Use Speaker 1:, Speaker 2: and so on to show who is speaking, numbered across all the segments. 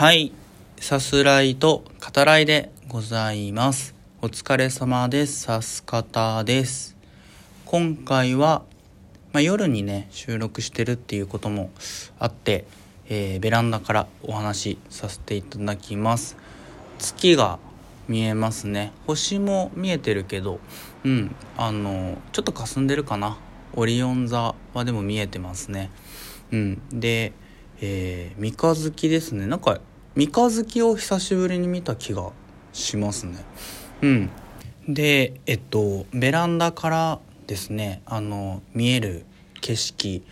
Speaker 1: はい。さすらいと語らいでございます。お疲れ様です。さす方です。今回は、まあ、夜にね、収録してるっていうこともあって、えーベランダからお話しさせていただきます。月が見えますね。星も見えてるけど、うん、あの、ちょっと霞んでるかな。オリオン座はでも見えてますね。うん。で、えー三日月ですね。なんか、三日月を久しぶりに見た気がしますね。うん。で、えっと、ベランダからですね、あの、見える景色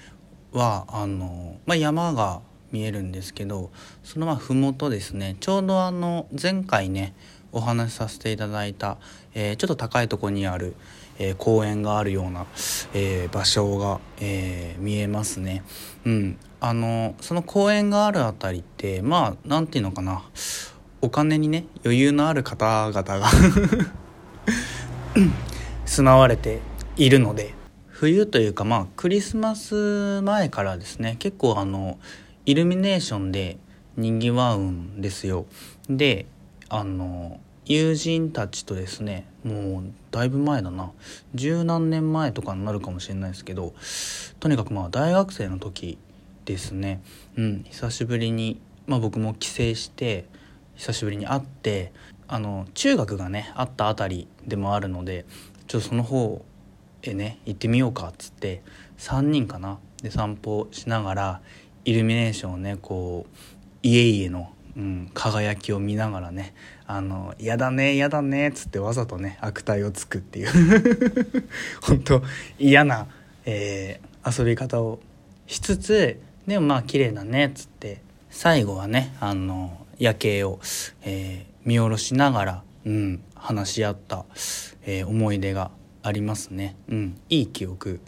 Speaker 1: は、あの、まあ、山が見えるんですけど、そのまあ、ふもとですね、ちょうどあの、前回ね、お話しさせていただいた、えーちょっと高いところにある、えー公園があるような、えー場所が、えー見えますね。うん。あの、その公園があるあたりって、まあ、なんていうのかな。お金にね、余裕のある方々が 住まわれているので冬というかまあクリスマス前からですね結構あのイルミネーションでにぎわうんですよであの友人たちとですねもうだいぶ前だな十何年前とかになるかもしれないですけどとにかくまあ大学生の時ですね。うん。久しぶりにまあ僕も帰省して久しぶりに会ってあの中学がねあったあたりでもあるのでちょっとその方へね行ってみようかっつって3人かな。で散歩しながらイルミネーションをねこう家々の、うん、輝きを見ながらね「あのやだねやだね」っつってわざとね悪態をつくっていう。本当嫌な、えー遊び方をしつつでもまあ綺麗だねっつって最後はねあの夜景を、えー見下ろしながら、うん、話し合った、えー思い出がありますね、うん、いい記憶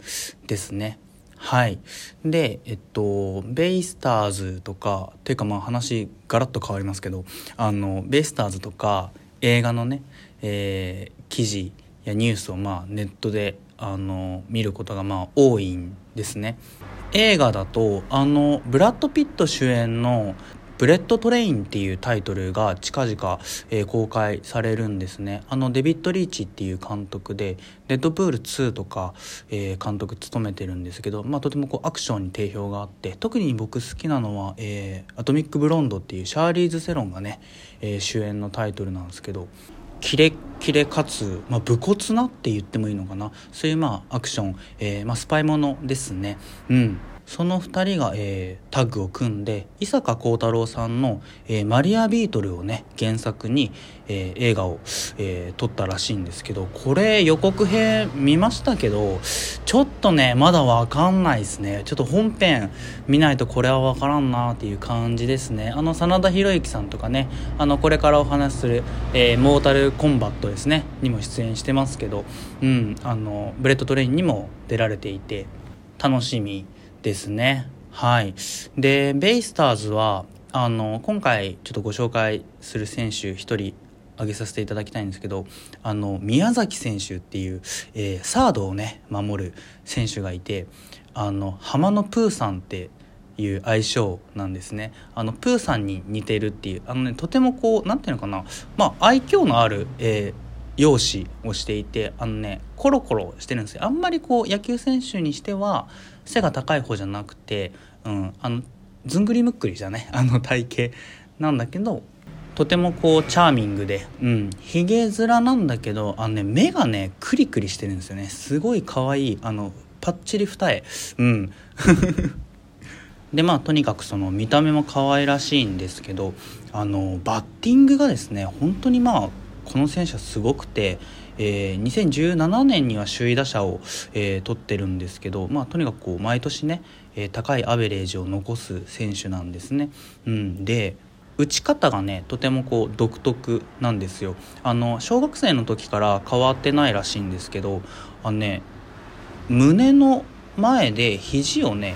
Speaker 1: ですね。はい。でえっとベイスターズとかっていうかまあ話ガラッと変わりますけどあのベイスターズとか映画のね、えー記事やニュースをまあネットであの見ることがまあ多いんですね。映画だとあのブラッド・ピット主演の「ブレット・トレイン」っていうタイトルが近々、えー公開されるんですね。あのデビッド・リーチっていう監督で「デッドプール2」とか、えー監督務めてるんですけど、まあ、とてもこうアクションに定評があって特に僕好きなのは、えーアトミック・ブロンド」っていうシャーリーズ・セロンがね、え主演のタイトルなんですけどキレッキレかつ、まあ、武骨なって言ってもいいのかな。そういうまあアクション、えーまあ、スパイものですね。うん。その2人が、えータッグを組んで伊坂幸太郎さんの、えーマリアビートル」をね原作に、えー映画を、えー撮ったらしいんですけどこれ予告編見ましたけどちょっとねまだわかんないですね。ちょっと本編見ないとこれはわからんなっていう感じですね。あの真田広之さんとかねあのこれからお話しする、えーモータルコンバットですねにも出演してますけどうんあのブレットトレインにも出られていて楽しみですね。はい。でベイスターズはあの今回ちょっとご紹介する選手一人挙げさせていただきたいんですけどあの宮崎選手っていう、えーサードをね守る選手がいてあの浜のプーさんっていう愛称なんですね。あのプーさんに似てるっていうあのねとてもこうなんていうのかな。まあ愛嬌のある、えー容姿をしていてあのねコロコロしてるんですよ。あんまりこう野球選手にしては背が高い方じゃなくて、うん、あのずんぐりむっくりじゃね あの体型なんだけどとてもこうチャーミングで、うん、ひげ面なんだけどあの、ね、目がねクリクリしてるんですよね。すごい可愛いあのパッチリ二重。うん。でまあとにかくその見た目も可愛らしいんですけどあのバッティングがですね本当にまあこの選手はすごくて、えー2017年には首位打者を、えー取ってるんですけど、まあ、とにかくこう毎年ね、えー高いアベレージを残す選手なんですね。うん、で打ち方がねとてもこう独特なんですよあの小学生の時から変わってないらしいんですけどあのね胸の前で肘をね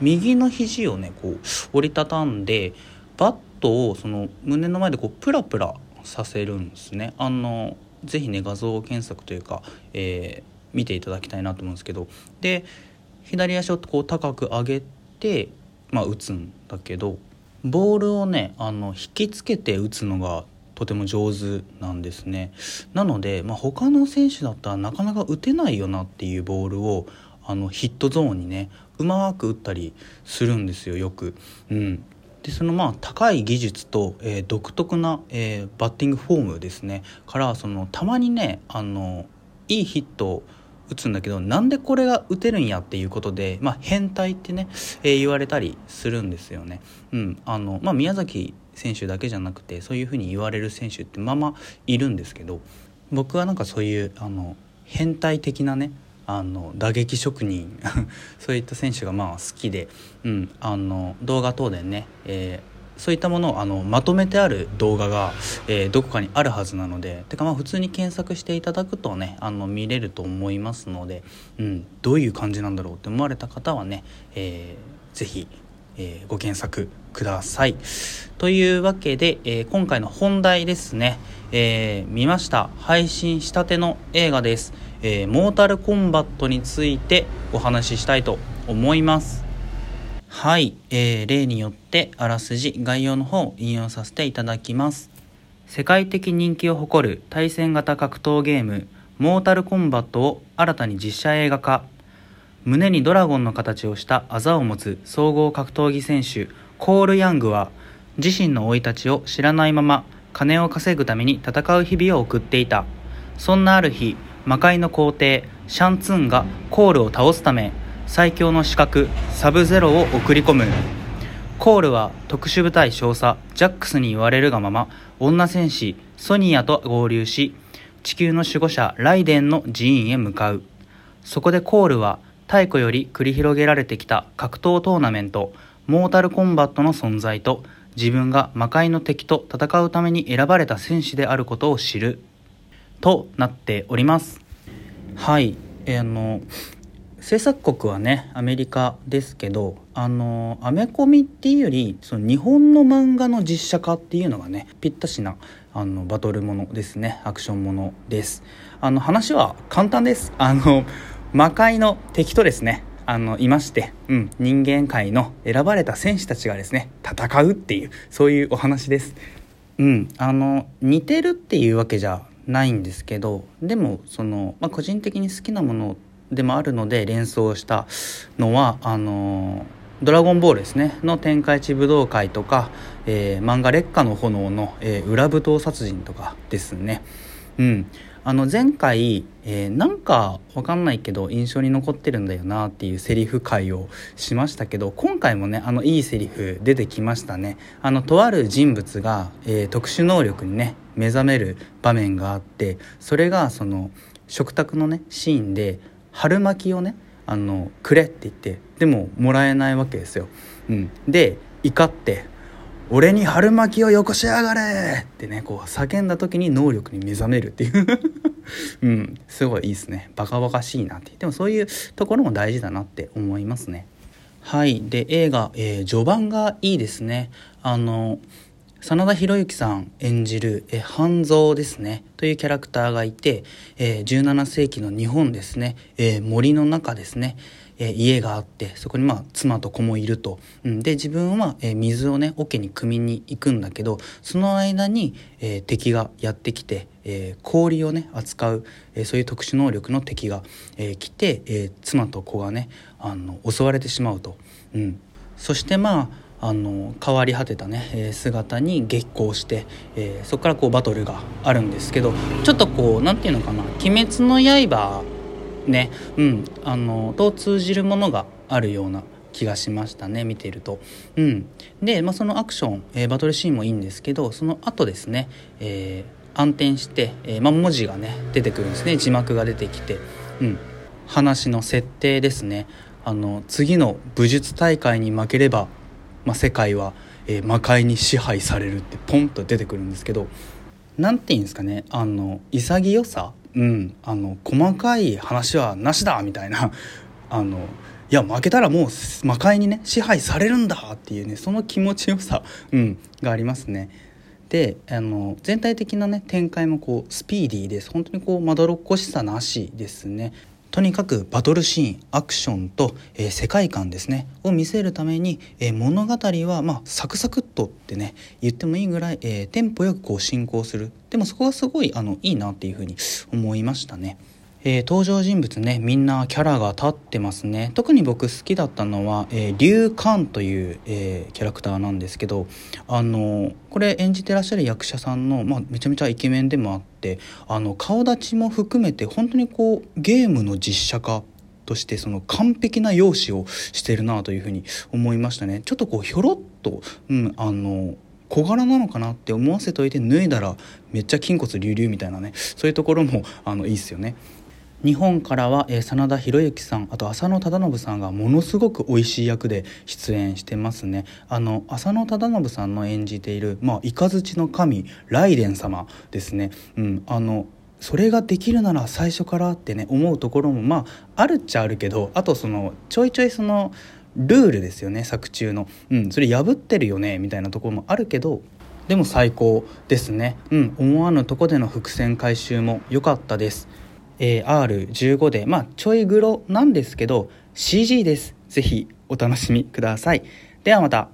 Speaker 1: 右の肘をねこう折りたたんでバットをその胸の前でこうプラプラさせるんですね。あのぜひね画像検索というか、えー見ていただきたいなと思うんですけど。で左足をこう高く上げて、まあ、打つんだけどボールをねあの引きつけて打つのがとても上手なんですね。なので、まあ、他の選手だったらなかなか打てないよなっていうボールをあのヒットゾーンにねうまく打ったりするんですよよく。うん、でそのまあ高い技術と、えー、独特な、えー、バッティングフォームですねからそのたまにねあのいいヒットを打つんだけどなんでこれが打てるんやっていうことで、まあ、変態ってね、えー、言われたりするんですよね。うんあのまあ、宮崎選手だけじゃなくてそういうふうに言われる選手ってまあまあいるんですけど僕はなんかそういうあの変態的なねあの打撃職人 そういった選手がまあ好きで、うん、あの動画等でね、えー、そういったものをあのまとめてある動画が、えー、どこかにあるはずなのでてかまあ普通に検索していただくとねあの見れると思いますので、うん、どういう感じなんだろうって思われた方はね、えー、ぜひ、えー、ご検索ください。というわけで、えー、今回の本題ですね、えー、見ました配信したての映画です。え、モータルコンバットについてお話ししたいと思います。はい、えー、例によってあらすじ概要の方を引用させていただきます。世界的人気を誇る対戦型格闘ゲームモータルコンバットを新たに実写映画化。胸にドラゴンの形をしたあざを持つ総合格闘技選手コール・ヤングは自身の生い立ちを知らないまま金を稼ぐために戦う日々を送っていた。そんなある日魔界の皇帝シャンツーンがコールを倒すため最強の刺客サブゼロを送り込む。コールは特殊部隊少佐ジャックスに言われるがまま女戦士ソニアと合流し地球の守護者ライデンの寺院へ向かう。そこでコールは太古より繰り広げられてきた格闘トーナメントモータルコンバットの存在と自分が魔界の敵と戦うために選ばれた戦士であることを知るとなっております。はい、えー、あの制作国はねアメリカですけどあのアメコミっていうよりその日本の漫画の実写化っていうのがねぴったしなあのバトルものですね。アクションものです。あの話は簡単です。あの魔界の敵とですねあのいまして、うん、人間界の選ばれた戦士たちがですね戦うっていうそういうお話ですうんあの似てるっていうわけじゃないんですけどでもその、まあ、個人的に好きなものでもあるので連想したのはあのドラゴンボールですねの天下一武道会とか、えー、漫画劣化の炎の、えー、裏舞踏殺人とかですね。うん。あの前回、えー、なんかわかんないけど印象に残ってるんだよなっていうセリフ回をしましたけど今回もねあのいいセリフ出てきましたね。あのとある人物が、えー、特殊能力にね目覚める場面があってそれがその食卓のねシーンで春巻きをねあのくれって言ってでももらえないわけですよ、うん、で怒って俺に春巻きをよこしやがれ。ってねこう叫んだ時に能力に目覚めるっていう。うんすごいいいですね。バカバカしいなって。でもそういうところも大事だなって思いますね。はいで映画、えー、序盤がいいですね。あの真田広之さん演じる、え半蔵ですね。というキャラクターがいて、えー、17世紀の日本ですね、えー、森の中ですね。えー、家があってそこにまあ妻と子もいると、うん、で自分は、えー、水をね桶に汲みに行くんだけどその間に、えー、敵がやってきて、え氷をね扱う、えそういう特殊能力の敵が、え来て、え妻と子がねあの襲われてしまうと、うん、そしてまああの変わり果てたね、姿に激光して、えー、そこからこうバトルがあるんですけどちょっとこう何て言うのかな「鬼滅の刃」ね。うん。あのと通じるものがあるような気がしましたね見ていると。うん、で、まあ、そのアクション、えー、バトルシーンもいいんですけどその後ですね、えー、暗転して、えー、まあ、文字がね出てくるんですね。字幕が出てきて、うん、話の設定ですね。あの次の武術大会に負ければ、まあ、世界は、え魔界に支配されるってポンと出てくるんですけど。何て言うんですかね。あの潔さうん、あの細かい話はなしだみたいな あのいや負けたらもう魔界にね支配されるんだっていうねその気持ちよさ、うん、がありますね。であの全体的なね展開もこうスピーディーです本当にこうまどろっこしさなしですね。とにかくバトルシーンアクションと、えー、世界観ですねを見せるために、えー、物語は、まあ、サクサクっとってね言ってもいいぐらい、えー、テンポよくこう進行するでもそこがすごいあのいいなっていうふうに思いましたね。えー、登場人物ねみんなキャラが立ってますね特に僕好きだったのは、えー、リュウ・カンという、えー、キャラクターなんですけどあのこれ演じてらっしゃる役者さんの、まあ、めちゃめちゃイケメンでもあってあの顔立ちも含めて本当にこうゲームの実写化としてその完璧な容姿をしてるなというふうに思いましたねちょっとこうひょろっと、うん、あの小柄なのかなって思わせといて脱いだらめっちゃ筋骨隆々みたいなねそういうところもあのいいっすよね。日本からは、えー、真田広之さんあと浅野忠信さんがものすごく美味しい役で出演してますね。あの浅野忠信さんの演じている、まあ、雷の神雷電様ですね、うん、あのそれができるなら最初からってね思うところもまああるっちゃあるけどあとそのちょいちょいそのルールですよね作中の、うん、それ破ってるよねみたいなところもあるけどでも最高ですね、うん、思わぬとこでの伏線回収も良かったです。えー、R15 で、まあ、ちょいグロなんですけど、CG です。ぜひお楽しみください。ではまた。